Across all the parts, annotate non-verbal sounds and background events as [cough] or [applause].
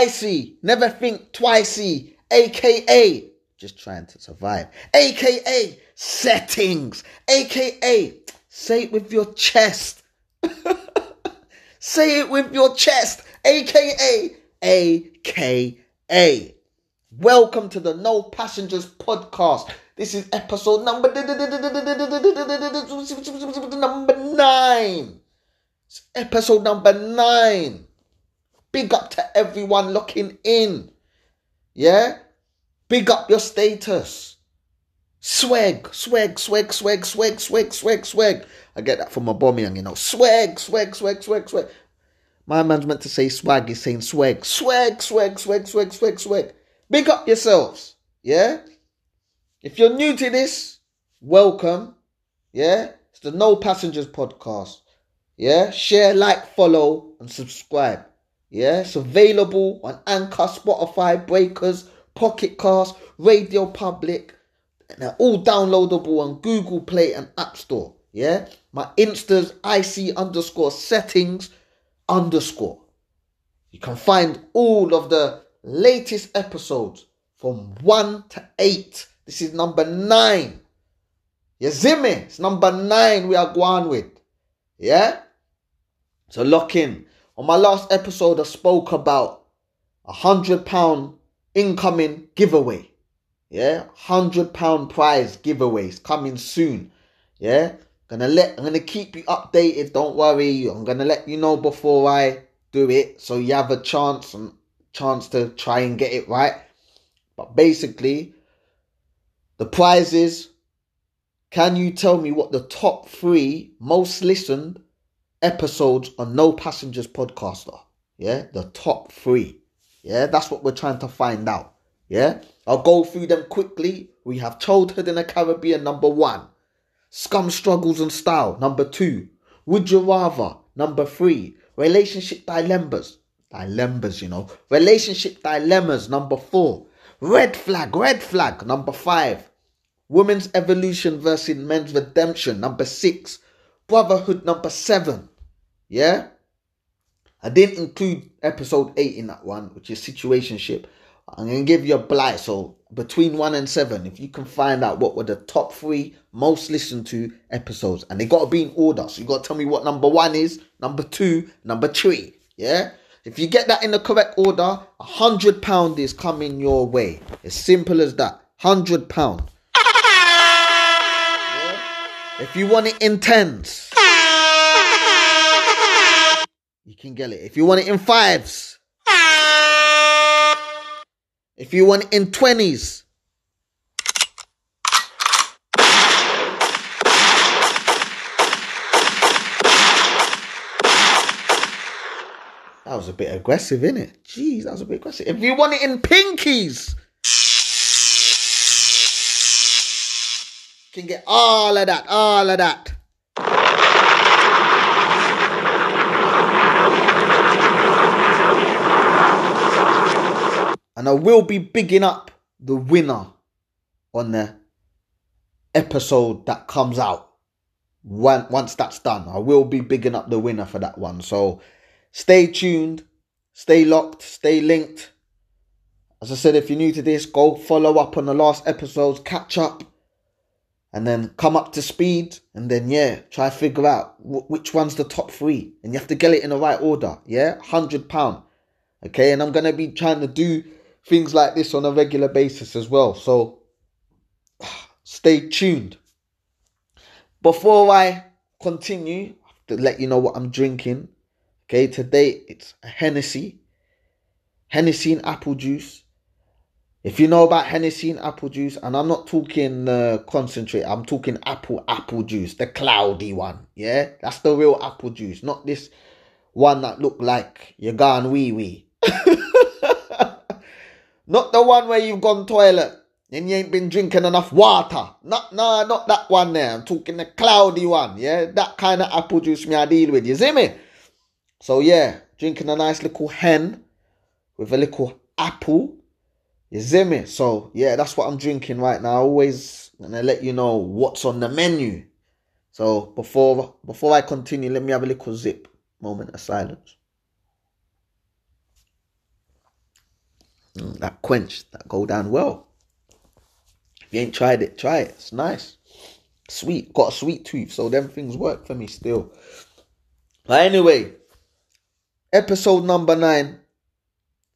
Icy, never think twicey, aka just trying to survive, aka settings, aka say it with your chest. say it with your chest, aka aka. Welcome to the No Passengers podcast. This is episode number number nine. It's episode number nine. Big up to everyone looking in. Yeah? Big up your status. Swag, swag, swag, swag, swag, swag, swag, swag. I get that from my bombing, you know. Swag, swag, swag, swag, swag. My man's meant to say swag, he's saying swag. Swag, swag, swag, swag, swag, swag. Big up yourselves. Yeah? If you're new to this, welcome. Yeah? It's the No Passengers podcast. Yeah? Share, like, follow, and subscribe. Yeah, it's available on Anchor, Spotify, Breakers, Pocket Cast, Radio Public, and they're all downloadable on Google Play and App Store. Yeah, my Insta's IC underscore settings underscore. You can find all of the latest episodes from one to eight. This is number nine. See? It's number nine we are going with. Yeah? So lock in. On my last episode, I spoke about a hundred pound incoming giveaway. Yeah, hundred pound prize giveaways coming soon. Yeah, gonna let I'm gonna keep you updated. Don't worry, I'm gonna let you know before I do it, so you have a chance and chance to try and get it right. But basically, the prize is: Can you tell me what the top three most listened episodes on No Passengers Podcaster. Yeah, the top three. Yeah, that's what we're trying to find out. Yeah, I'll go through them quickly. We have Childhood in the Caribbean, number one. Scum Struggles and Style, number two. Would You Rather, number three. Relationship Dilemmas, dilemmas, you know. Relationship Dilemmas, number four. Red Flag, Red Flag, number five. Women's Evolution versus Men's Redemption, number six. Brotherhood, number seven. Yeah? I didn't include episode 8 in that one, which is situationship. I'm going to give you a blight. So between 1 and 7, if you can find out what were the top three most listened to episodes. And they got to be in order. So you got to tell me what number 1 is, number 2, number 3. Yeah? If you get that in the correct order, a hundred pound is coming your way. As simple as that. Hundred pound. [laughs] Yeah? If you want it intense, you can get it. If you want it in fives, if you want it in twenties, That was a bit aggressive, isn't it? Jeez, that was a bit aggressive. If you want it in pinkies, you can get all of that, all of that. And I will be bigging up the winner on the episode that comes out. Once that's done, I will be bigging up the winner for that one. So stay tuned, stay locked, stay linked. As I said, if you're new to this, go follow up on the last episodes, catch up, and then come up to speed. And then, yeah, try figure out which one's the top three. And you have to get it in the right order. Yeah, £100. Okay, and I'm going to be trying to do things like this on a regular basis as well. So stay tuned. Before I continue, to let you know what I'm drinking. Okay, today it's a Hennessy. Hennessy and apple juice. If you know about Hennessy and apple juice, and I'm not talking uh, concentrate, I'm talking apple apple juice, the cloudy one. Yeah, that's the real apple juice, not this one that look like you're gone wee wee. [laughs] Not the one where you've gone toilet and you ain't been drinking enough water. Not, nah, not that one there. I'm talking the cloudy one. Yeah, that kind of apple juice me I deal with. You see me? So yeah, drinking a nice little hen with a little apple. You see me? So yeah, that's what I'm drinking right now. Always gonna let you know what's on the menu. So before before I continue, let me have a little zip moment of silence. Mm, that quench, that go down well. If you ain't tried it, try it. It's nice. Sweet. Got a sweet tooth, so them things work for me still. But anyway, episode number nine.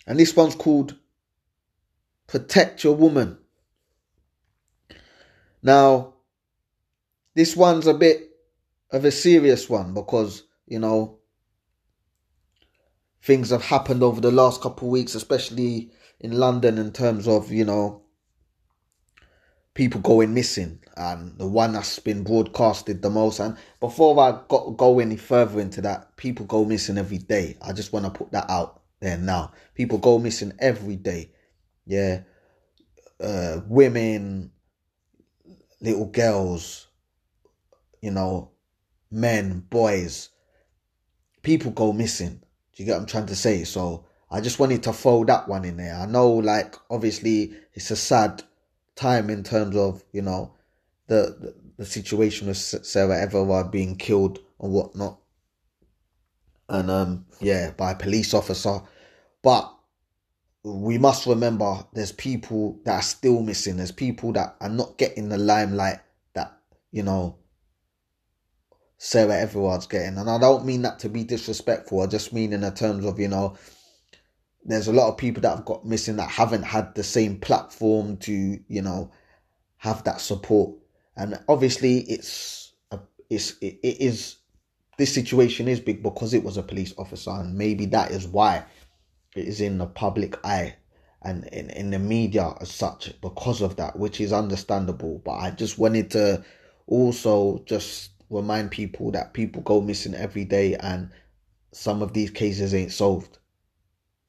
And this one's called Protect Your Woman. Now, this one's a bit of a serious one because, you know, things have happened over the last couple of weeks, especially in London, in terms of, you know, people going missing and the one that's been broadcasted the most. And before i go any further into that people go missing every day. I just want to put that out there now. People go missing every day. Yeah. Uh, women little girls you know men boys people go missing. Do you get what i'm trying to say? So i just wanted to throw that one in there i know like obviously it's a sad time in terms of you know the the, the situation with Sarah Everard being killed and whatnot, and um yeah by a police officer, but we must remember there's people that are still missing. There's people that are not getting the limelight that you know Sarah Everard's getting, and I don't mean that to be disrespectful. I just mean in the terms of you know there's a lot of people that have got missing that haven't had the same platform to you know have that support. And obviously it's a, it's it, it is this situation is big because it was a police officer and maybe that is why it is in the public eye and in, in the media as such because of that which is understandable. But i just wanted to also just remind people that people go missing every day and some of these cases ain't solved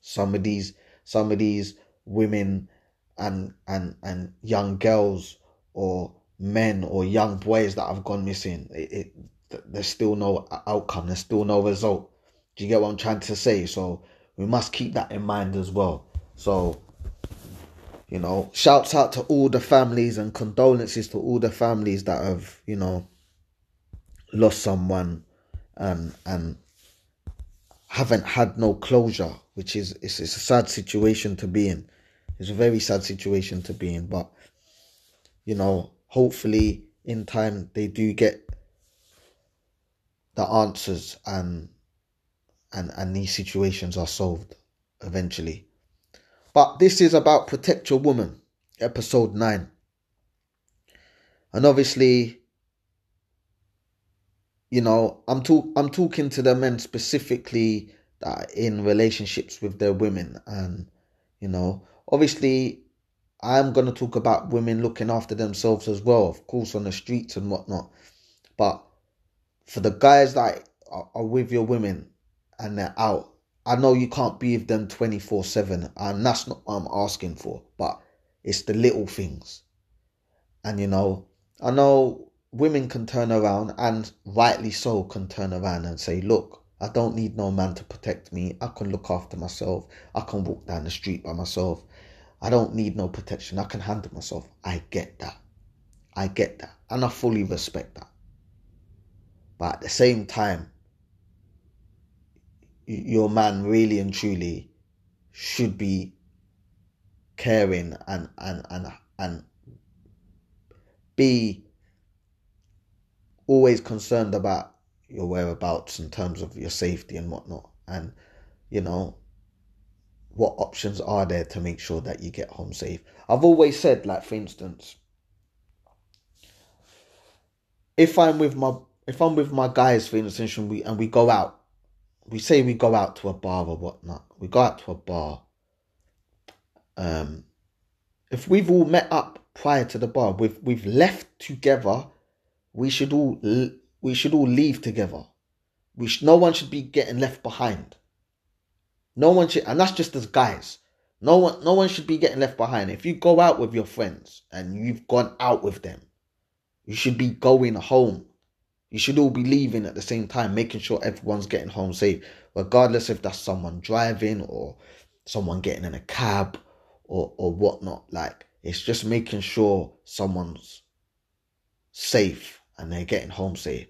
some of these some of these women and and and young girls or men or young boys that have gone missing it, it there's still no outcome there's still no result. Do you get what i'm trying to say? So we must keep that in mind as well. So you know shouts out to all the families and condolences to all the families that have you know lost someone and and haven't had no closure, which is it's, it's a sad situation to be in. It's a very sad situation to be in, but you know, hopefully in time they do get the answers and and and these situations are solved eventually. But this is about protect your woman, episode nine. And obviously, you know, I'm talk I'm talking to the men specifically that in relationships with their women, and you know, obviously, I'm gonna talk about women looking after themselves as well, of course, on the streets and whatnot. But for the guys that are, are with your women and they're out, I know you can't be with them 24 7, and that's not what I'm asking for, but it's the little things. And you know, I know women can turn around and rightly so can turn around and say, look, I don't need no man to protect me. I can look after myself. I can walk down the street by myself. I don't need no protection. I can handle myself. I get that. I get that. And I fully respect that. But at the same time, your man really and truly should be caring and and and and be always concerned about your whereabouts in terms of your safety and whatnot. And, you know, what options are there to make sure that you get home safe? I've always said, like, for instance, if I'm with my if I'm with my guys, for instance, and we and we go out, we say we go out to a bar or whatnot. We go out to a bar. Um, if we've all met up prior to the bar, we've we've left together we should all we should all leave together. We should, no one should be getting left behind. No one should, and that's just as guys. No one, no one should be getting left behind. If you go out with your friends and you've gone out with them, you should be going home. You should all be leaving at the same time, making sure everyone's getting home safe, regardless if that's someone driving or someone getting in a cab or or whatnot. Like it's just making sure someone's safe and they're getting home safe.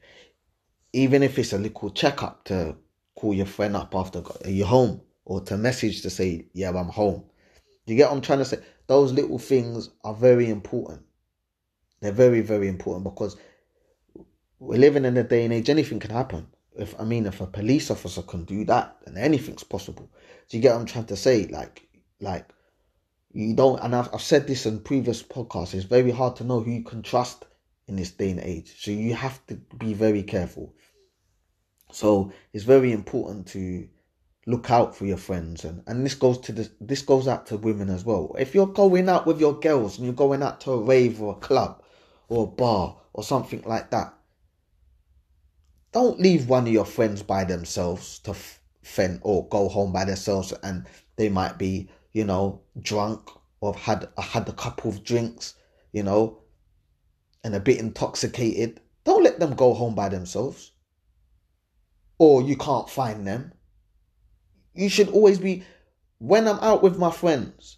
Even if it's a little checkup to call your friend up after you're home or to message to say, yeah, I'm home. you get what I'm trying to say? Those little things are very important. They're very, very important because we're living in a day and age, anything can happen. If I mean, if a police officer can do that, then anything's possible. Do you get what I'm trying to say? Like, like you don't. And I've, I've said this in previous podcasts. It's very hard to know who you can trust in this day and age. So you have to be very careful. So it's very important to look out for your friends and, and this goes to this this goes out to women as well. If you're going out with your girls and you're going out to a rave or a club or a bar or something like that, don't leave one of your friends by themselves to fend or go home by themselves and they might be, you know, drunk or had had a couple of drinks, you know, and a bit intoxicated. Don't let them go home by themselves. Or you can't find them you should always be when I'm out with my friends.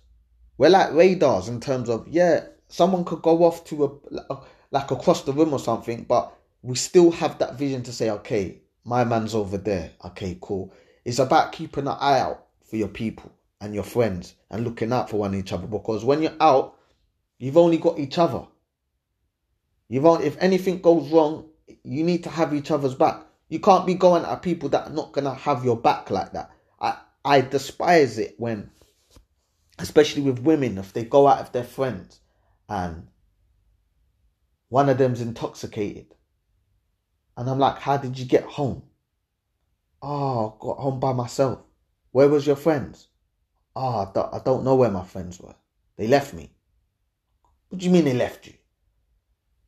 We're like radars in terms of yeah, someone could go off to a like across the room or something, but we still have that vision to say, okay, my man's over there. Okay, cool. It's about keeping an eye out for your people and your friends and looking out for one each other because when you're out, you've only got each other. You've only, if anything goes wrong, you need to have each other's back. You can't be going at people that are not gonna have your back like that. I I despise it when, especially with women, if they go out with their friends and one of them's intoxicated, and I'm like, "How did you get home?" Oh, got home by myself. Where was your friends? Oh, I don't, I don't know where my friends were. They left me. What do you mean they left you?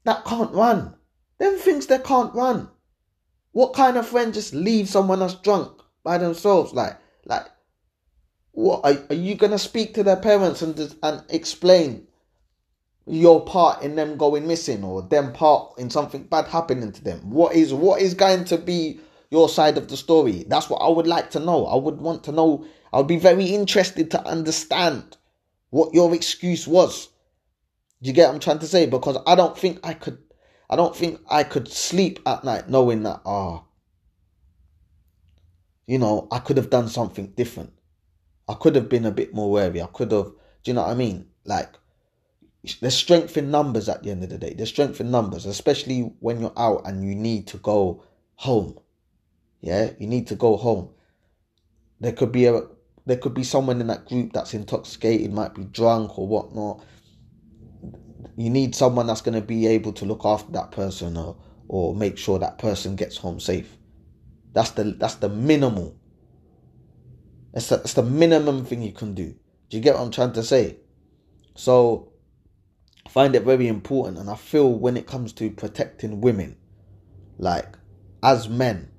That can't run. Them things that can't run. What kind of friend just leave someone that's drunk by themselves? Like, like, what are, are you gonna speak to their parents and and explain your part in them going missing or them part in something bad happening to them? What is what is going to be your side of the story? That's what I would like to know. I would want to know. I would be very interested to understand what your excuse was. Do you get what I'm trying to say? Because I don't think I could I don't think I could sleep at night knowing that ah oh, you know, I could have done something different. I could have been a bit more wary. I could have, do you know what I mean? Like, there's strength in numbers at the end of the day. There's strength in numbers, especially when you're out and you need to go home. Yeah, you need to go home. There could be a there could be someone in that group that's intoxicated, might be drunk or whatnot. You need someone that's going to be able to look after that person or or make sure that person gets home safe. That's the that's the minimal. It's the, it's the minimum thing you can do. Do you get what I'm trying to say? So I find it very important and I feel when it comes to protecting women, like as men,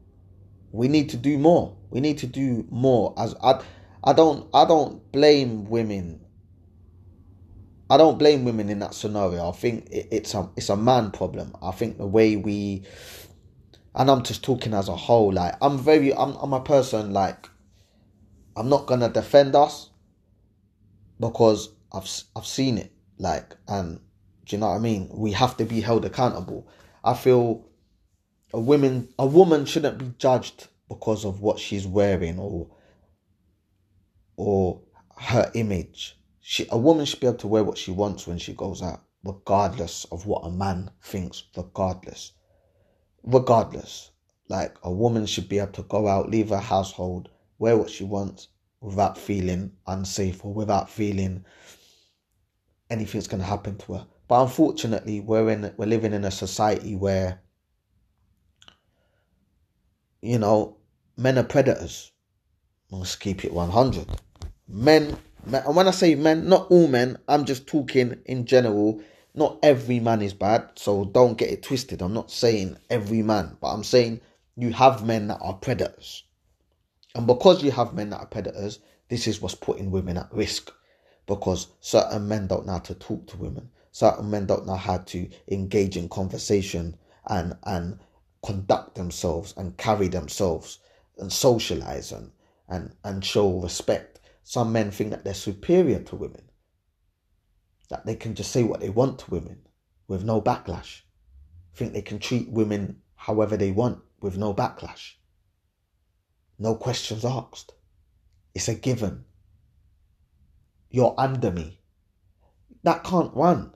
we need to do more. We need to do more as I I don't I don't blame women. I don't blame women in that scenario. I think it, it's a it's a man problem. I think the way we and I'm just talking as a whole. Like I'm very, I'm, I'm a person like I'm not gonna defend us because I've I've seen it. Like, and do you know what I mean? We have to be held accountable. I feel a woman a woman shouldn't be judged because of what she's wearing or or her image. She a woman should be able to wear what she wants when she goes out, regardless of what a man thinks, regardless regardless, like a woman should be able to go out, leave her household, wear what she wants without feeling unsafe or without feeling anything's going to happen to her. But unfortunately, we're in we're living in a society where you know men are predators. Let's keep it one hundred. Men, men, and when I say men, not all men. I'm just talking in general not every man is bad, so don't get it twisted. I'm not saying every man, but I'm saying you have men that are predators. And because you have men that are predators, this is what's putting women at risk. Because certain men don't know how to talk to women. Certain men don't know how to engage in conversation and and conduct themselves and carry themselves and socialize and, and, and show respect. Some men think that they're superior to women that they can just say what they want to women with no backlash. Think they can treat women however they want with no backlash. No questions asked. It's a given. you're under me. That can't run.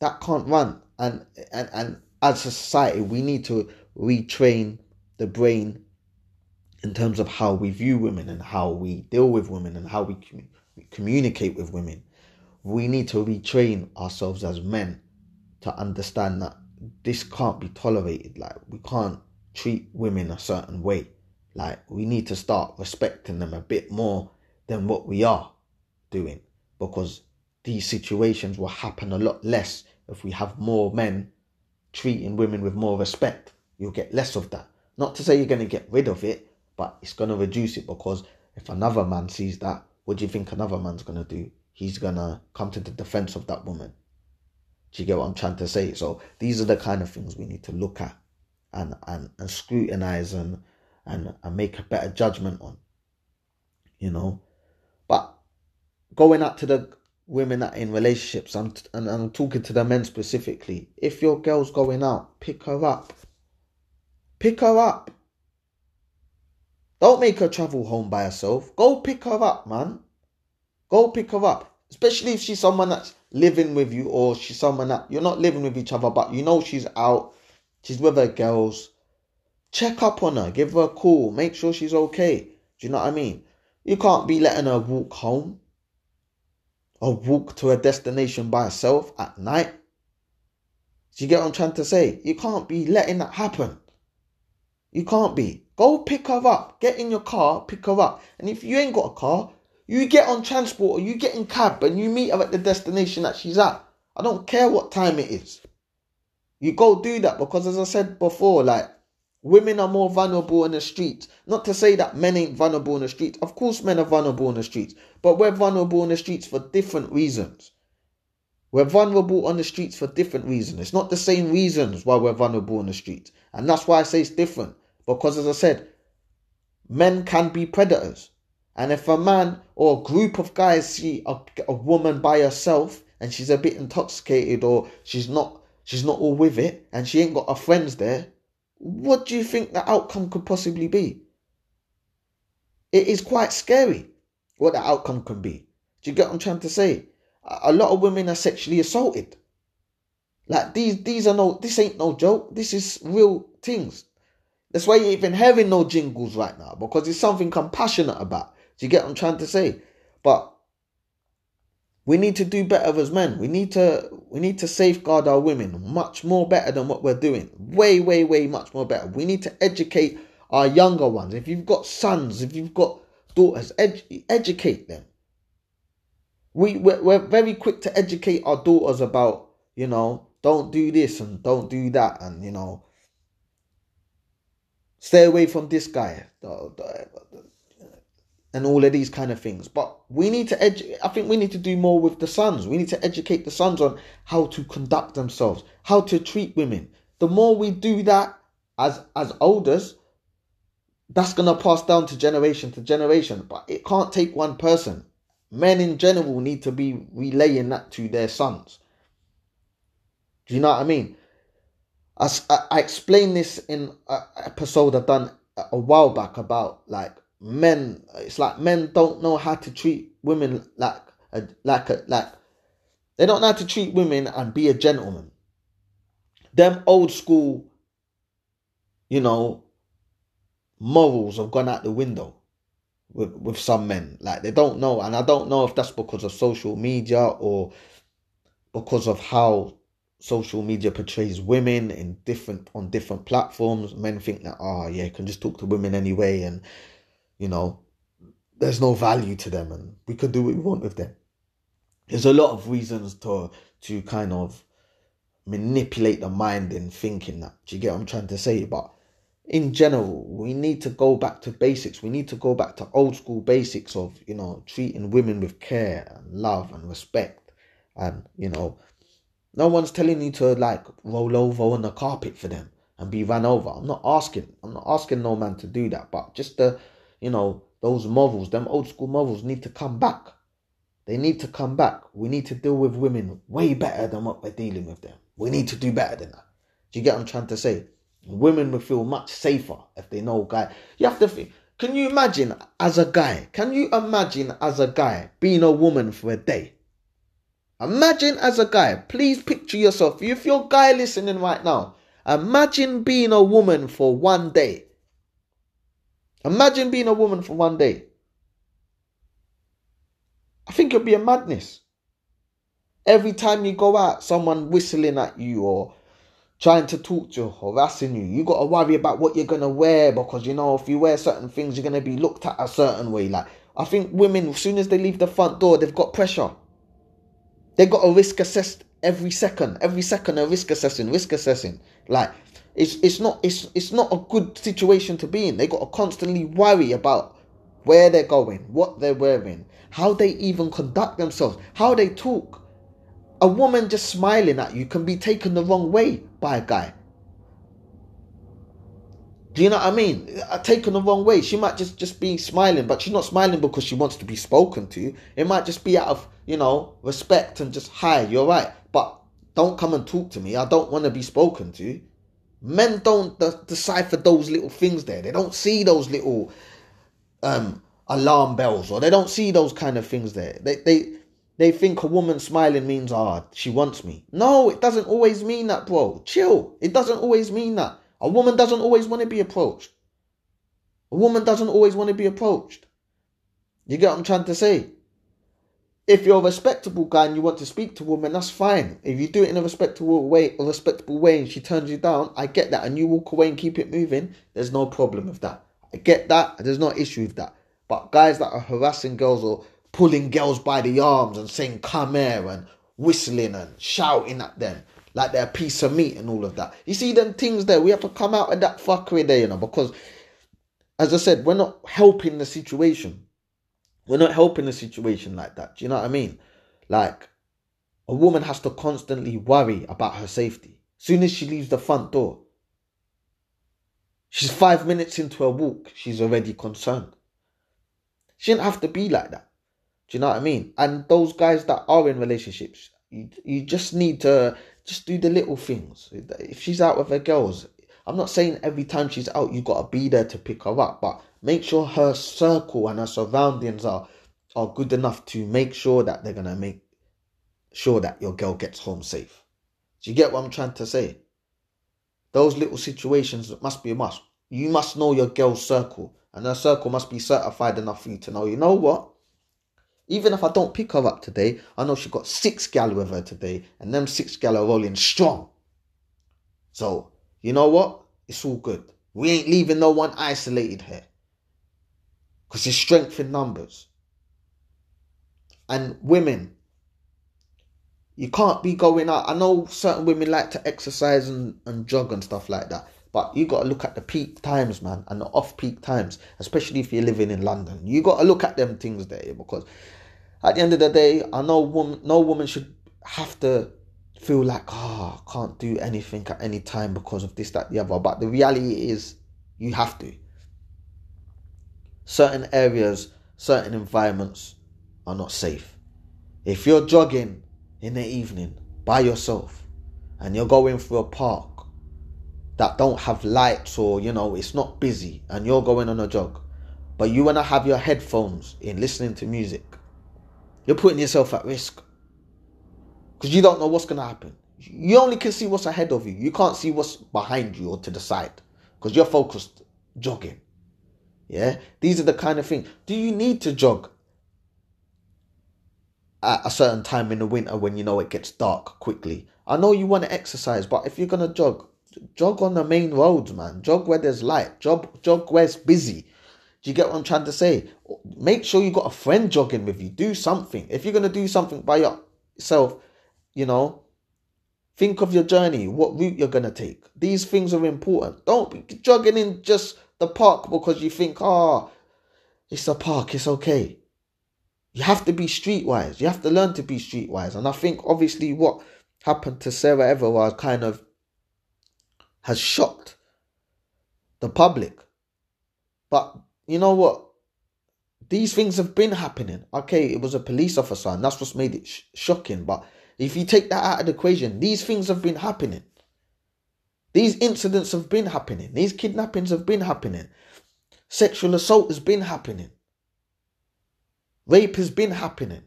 That can't run. And and and as a society, we need to retrain the brain in terms of how we view women and how we deal with women and how we, com- communicate with women. We need to retrain ourselves as men to understand that this can't be tolerated. Like we can't treat women a certain way. Like we need to start respecting them a bit more than what we are doing because these situations will happen a lot less if we have more men treating women with more respect. You'll get less of that. Not to say you're going to get rid of it, but it's going to reduce it because if another man sees that, what do you think another man's going to do? He's going to come to the defense of that woman. Do you get what I'm trying to say? So these are the kind of things we need to look at and, and, and scrutinize and, and, and make a better judgment on. You know? But going out to the women that in relationships, I'm, and I'm talking to the men specifically. If your girl's going out, pick her up. Pick her up. Don't make her travel home by herself. Go pick her up, man. Go pick her up. Especially if she's someone that's living with you or she's someone that you're not living with each other, but you know she's out, she's with her girls. Check up on her, give her a call, make sure she's okay. Do you know what I mean? You can't be letting her walk home or walk to a destination by herself at night. Do you get what I'm trying to say? You can't be letting that happen. You can't be. Go pick her up. Get in your car, pick her up. And if you ain't got a car, you get on transport or you get in cab and you meet her at the destination that she's at. I don't care what time it is. You go do that because as I said before, like women are more vulnerable in the streets. Not to say that men ain't vulnerable in the streets. Of course men are vulnerable in the streets. But we're vulnerable in the streets for different reasons. We're vulnerable on the streets for different reasons. It's not the same reasons why we're vulnerable in the streets. And that's why I say it's different. Because as I said, men can be predators. And if a man or a group of guys see a, a woman by herself and she's a bit intoxicated or she's not she's not all with it and she ain't got her friends there, what do you think the outcome could possibly be? It is quite scary what the outcome can be. Do you get what I'm trying to say? A lot of women are sexually assaulted. Like these, these are no, this ain't no joke. This is real things. That's why you're even having no jingles right now because it's something I'm about. Do you get what I'm trying to say? But we need to do better as men. We need to we need to safeguard our women much more better than what we're doing. Way, way, way much more better. We need to educate our younger ones. If you've got sons, if you've got daughters, edu- educate them. We we're, we're very quick to educate our daughters about you know don't do this and don't do that and you know stay away from this guy and all of these kind of things. But we need to edu- I think we need to do more with the sons. We need to educate the sons on how to conduct themselves, how to treat women. The more we do that as as elders, that's gonna pass down to generation to generation. But it can't take one person. Men in general need to be relaying that to their sons. Do you know what I mean? I, I explained this in an episode I've done a while back about like men. It's like men don't know how to treat women like a, like a, like they don't know how to treat women and be a gentleman. Them old school, you know, morals have gone out the window with with some men. Like they don't know, and I don't know if that's because of social media or because of how social media portrays women in different on different platforms. Men think that oh yeah, can just talk to women anyway, and you know, there's no value to them, and we can do what we want with them. There's a lot of reasons to to kind of manipulate the mind in thinking that. Do you get what I'm trying to say? But in general, we need to go back to basics. We need to go back to old school basics of, you know, treating women with care and love and respect. And, you know, no one's telling you to like roll over on the carpet for them and be run over. I'm not asking. I'm not asking no man to do that. But just the, you know, those models, them old school models need to come back. They need to come back. We need to deal with women way better than what we're dealing with them. We need to do better than that. Do you get what I'm trying to say? Women will feel much safer if they know guy. You have to think Can you imagine as a guy? Can you imagine as a guy being a woman for a day? Imagine as a guy, please picture yourself. If you're a guy listening right now, imagine being a woman for one day. Imagine being a woman for one day. I think it'd be a madness. Every time you go out, someone whistling at you or trying to talk to you, harassing you. You got to worry about what you're gonna wear because you know if you wear certain things, you're gonna be looked at a certain way. Like I think women, as soon as they leave the front door, they've got pressure. They got a risk assessed every second. Every second, a risk assessing, risk assessing. Like it's it's not it's it's not a good situation to be in. They got to constantly worry about where they're going, what they're wearing, how they even conduct themselves, how they talk. A woman just smiling at you can be taken the wrong way by a guy. Do you know what I mean? Uh, taken the wrong way. She might just just be smiling, but she's not smiling because she wants to be spoken to. It might just be out of you know respect and just hi, you're right, but don't come and talk to me. I don't want to be spoken to. Men don't de- decipher those little things there. They don't see those little um, alarm bells, or they don't see those kind of things there. They they they think a woman smiling means, ah, oh, she wants me. No, it doesn't always mean that, bro. Chill. It doesn't always mean that. A woman doesn't always want to be approached. A woman doesn't always want to be approached. You get what I'm trying to say? If you're a respectable guy and you want to speak to a woman, that's fine. If you do it in a respectable way, a respectable way, and she turns you down, I get that, and you walk away and keep it moving. There's no problem with that. I get that. There's no issue with that. But guys that are harassing girls or pulling girls by the arms and saying come here and whistling and shouting at them like they're a piece of meat and all of that. You see them things there, we have to come out of that fuckery there, you know, because as I said, we're not helping the situation. We're not helping the situation like that. Do you know what I mean? Like a woman has to constantly worry about her safety. Soon as she leaves the front door, she's five minutes into a walk, she's already concerned. She didn't have to be like that. Do you know what I mean? And those guys that are in relationships, you, you just need to just do the little things. If she's out with her girls, I'm not saying every time she's out you gotta be there to pick her up, but make sure her circle and her surroundings are are good enough to make sure that they're gonna make sure that your girl gets home safe. Do you get what I'm trying to say? Those little situations must be a must. You must know your girl's circle, and her circle must be certified enough for you to know. You know what? Even if I don't pick her up today, I know she got six gal with her today, and them six gal are rolling strong. So, you know what? It's all good. We ain't leaving no one isolated here. Because it's strength in numbers. And women, you can't be going out. I know certain women like to exercise and, and jog and stuff like that. But you got to look at the peak times, man, and the off peak times, especially if you're living in London. You got to look at them things there because at the end of the day, I know woman, no woman should have to feel like, oh, I can't do anything at any time because of this, that, the other. But the reality is, you have to. Certain areas, certain environments are not safe. If you're jogging in the evening by yourself and you're going through a park that don't have lights or you know it's not busy and you're going on a jog. But you want to have your headphones in listening to music. You're putting yourself at risk. Because you don't know what's going to happen. You only can see what's ahead of you. You can't see what's behind you or to the side because you're focused jogging. Yeah? These are the kind of things. Do you need to jog at a certain time in the winter when you know it gets dark quickly? I know you want to exercise but if you're going to jog jog on the main roads, man. Jog where there's light. Jog, jog where it's busy. Do you get what I'm trying to say? Make sure you got a friend jogging with you. Do something. If you're gonna do something by yourself, you know, think of your journey, what route you're gonna take. These things are important. Don't be jogging in just the park because you think, oh, it's a park, it's okay. You have to be streetwise. You have to learn to be streetwise. And I think obviously what happened to Sarah Everard kind of has shocked the public. But you know what? These things have been happening. Okay, it was a police officer, and that's what's made it sh- shocking. But if you take that out of the equation, these things have been happening. These incidents have been happening. These kidnappings have been happening. Sexual assault has been happening. Rape has been happening.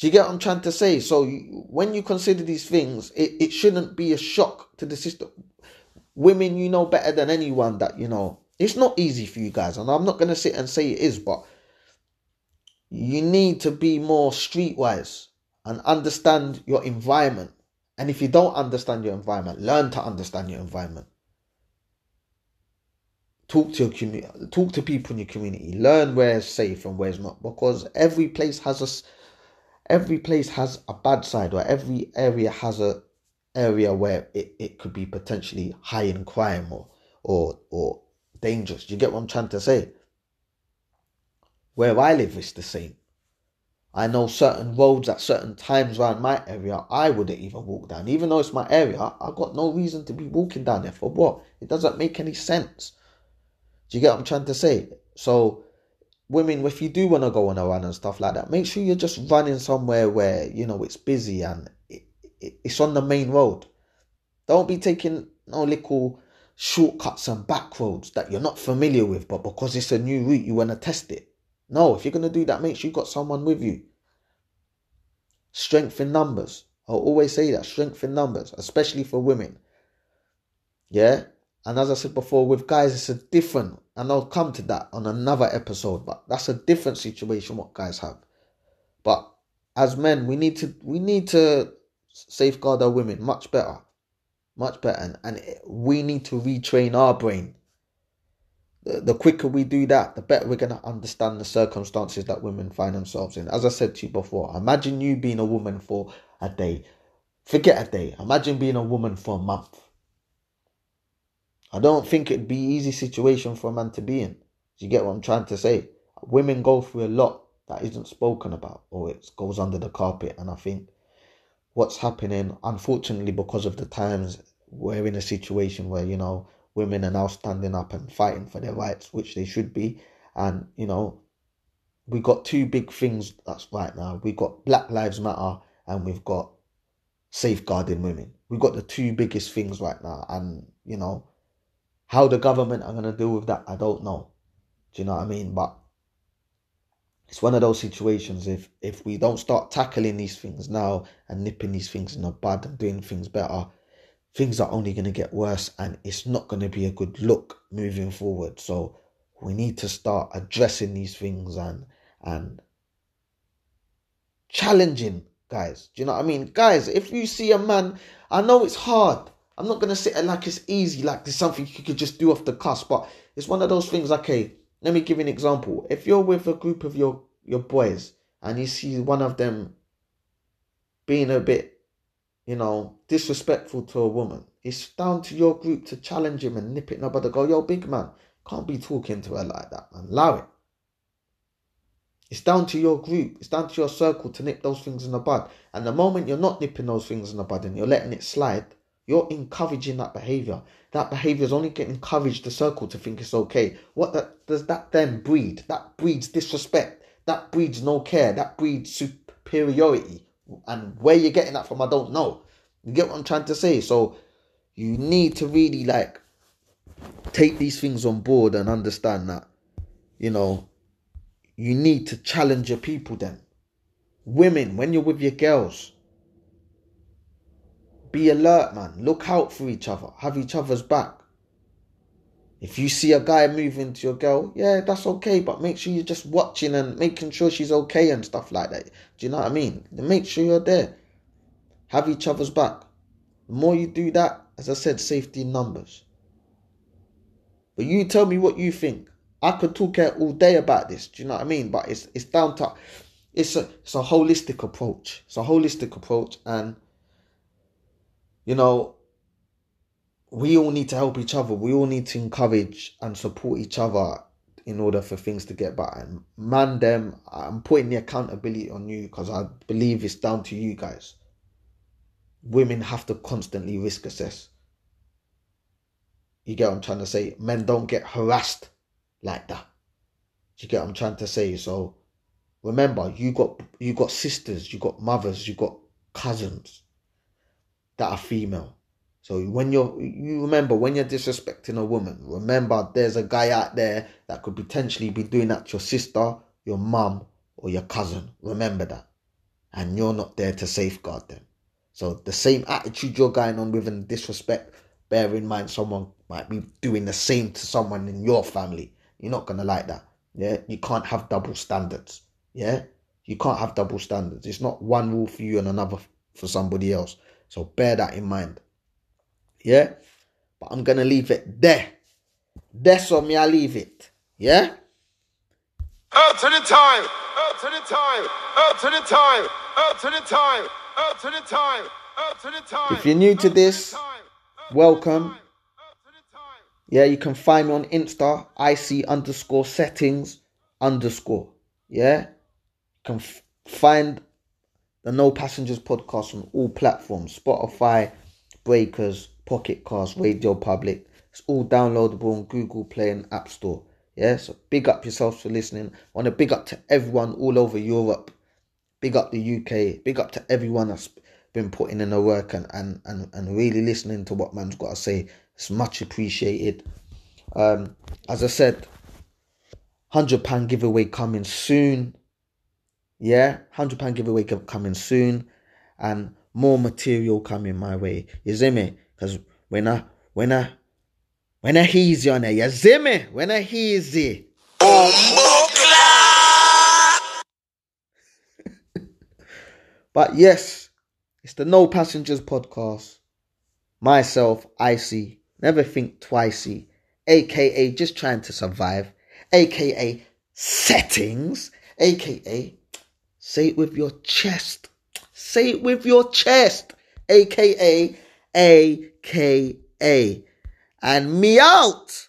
Do you get what I'm trying to say? So when you consider these things, it, it shouldn't be a shock to the system. Women, you know better than anyone that, you know, it's not easy for you guys. And I'm not going to sit and say it is, but you need to be more streetwise and understand your environment. And if you don't understand your environment, learn to understand your environment. Talk to your community, talk to people in your community, learn where's safe and where's not, because every place has a every place has a bad side, or every area has a area where it, it could be potentially high in crime or or or dangerous. Do you get what I'm trying to say? Where I live is the same. I know certain roads at certain times around my area I wouldn't even walk down. Even though it's my area, I've got no reason to be walking down there for what? It doesn't make any sense. Do you get what I'm trying to say? So, women, if you do want to go on a run and stuff like that, make sure you're just running somewhere where, you know, it's busy and it, it, it's on the main road. Don't be taking no little shortcuts and back roads that you're not familiar with, but because it's a new route, you want to test it. No, if you're going to do that, make sure you've got someone with you. Strength in numbers. I'll always say that strength in numbers, especially for women. Yeah. And as I said before, with guys, it's a different, and I'll come to that on another episode, but that's a different situation what guys have. But as men, we need to we need to safeguard our women much better. Much better. And, and we need to retrain our brain the, the quicker we do that, the better we're going to understand the circumstances that women find themselves in. As I said to you before, imagine you being a woman for a day. Forget a day. Imagine being a woman for a month. I don't think it'd be easy situation for a man to be in. Do you get what I'm trying to say? Women go through a lot that isn't spoken about or it goes under the carpet. And I think what's happening, unfortunately, because of the times, we're in a situation where, you know, women are now standing up and fighting for their rights, which they should be. And you know, we got two big things that's right now. We got Black Lives Matter and we've got safeguarding women. We've got the two biggest things right now. And you know, how the government are gonna deal with that, I don't know. Do you know what I mean? But it's one of those situations if if we don't start tackling these things now and nipping these things in the bud and doing things better things are only to get worse and it's not to be a good look moving forward. So we need to start addressing these things and and challenging guys. Do you know what I mean? Guys, if you see a man, I know it's hard. I'm not gonna say it like it's easy, like there's something you could just do off the cusp, but it's one of those things. Okay, let me give you an example. If you're with a group of your your boys and you see one of them being a bit you know, disrespectful to a woman, it's down to your group to challenge him and nip it in the bud go, yo, big man, can't be talking to her like that, man. Allow it. It's down to your group, it's down to your circle to nip those things in the bud. And the moment you're not nipping those things in the bud and you're letting it slide, you're encouraging that behavior. That behavior is only getting encouraged the circle to think it's okay. What that, does that then breed? That breeds disrespect. That breeds no care. That breeds superiority. And where you're getting that from, I don't know. You get what I'm trying to say? So you need to really like take these things on board and understand that, you know, you need to challenge your people then. Women, when you're with your girls, be alert, man. Look out for each other. Have each other's back. If you see a guy moving to your girl, yeah, that's okay, but make sure you're just watching and making sure she's okay and stuff like that. Do you know what I mean? Make sure you're there. Have each other's back. The more you do that, as I said, safety numbers. But you tell me what you think. I could talk all day about this. Do you know what I mean? But it's it's down to it's a it's a holistic approach. It's a holistic approach, and you know we all need to help each other. We all need to encourage and support each other in order for things to get better. And man, them, I'm putting the accountability on you because I believe it's down to you guys. Women have to constantly risk assess. You get what I'm trying to say? Men don't get harassed like that. You get what I'm trying to say? So remember, you got you got sisters, you got mothers, you got cousins that are female So when you're, you remember when you're disrespecting a woman, remember there's a guy out there that could potentially be doing that to your sister, your mum, or your cousin. Remember that. And you're not there to safeguard them. So the same attitude you're going on with and disrespect, bear in mind someone might be doing the same to someone in your family. You're not gonna like that. Yeah, you can't have double standards. Yeah, you can't have double standards. It's not one rule for you and another for somebody else. So bear that in mind. Yeah, but I'm gonna leave it there. That's on me. I leave it. Yeah. Up to the time. Up to the time. Up to the time. Up to the time. Up to the time. Up to the time. If you're new to this, welcome. Yeah, you can find me on Insta, IC underscore settings underscore. Yeah, you can f- find the No Passengers podcast on all platforms Spotify, Breakers, Pocket Cast, Radio Public. It's all downloadable on Google Play and App Store. Yeah, so big up yourselves for listening. I want to big up to everyone all over Europe. Big up the UK. Big up to everyone that's been putting in the work and, and, and, and really listening to what man's got to say. It's much appreciated. Um, as I said, hundred pound giveaway coming soon. Yeah, hundred pound giveaway coming soon, and more material coming my way. You see me? Because when I when I when I easy on it, you see me? When I easy. [laughs] but yes, it's the No Passengers podcast. Myself, Icy, never think twicey, aka just trying to survive, aka settings, aka say it with your chest, say it with your chest, aka, aka, and me out.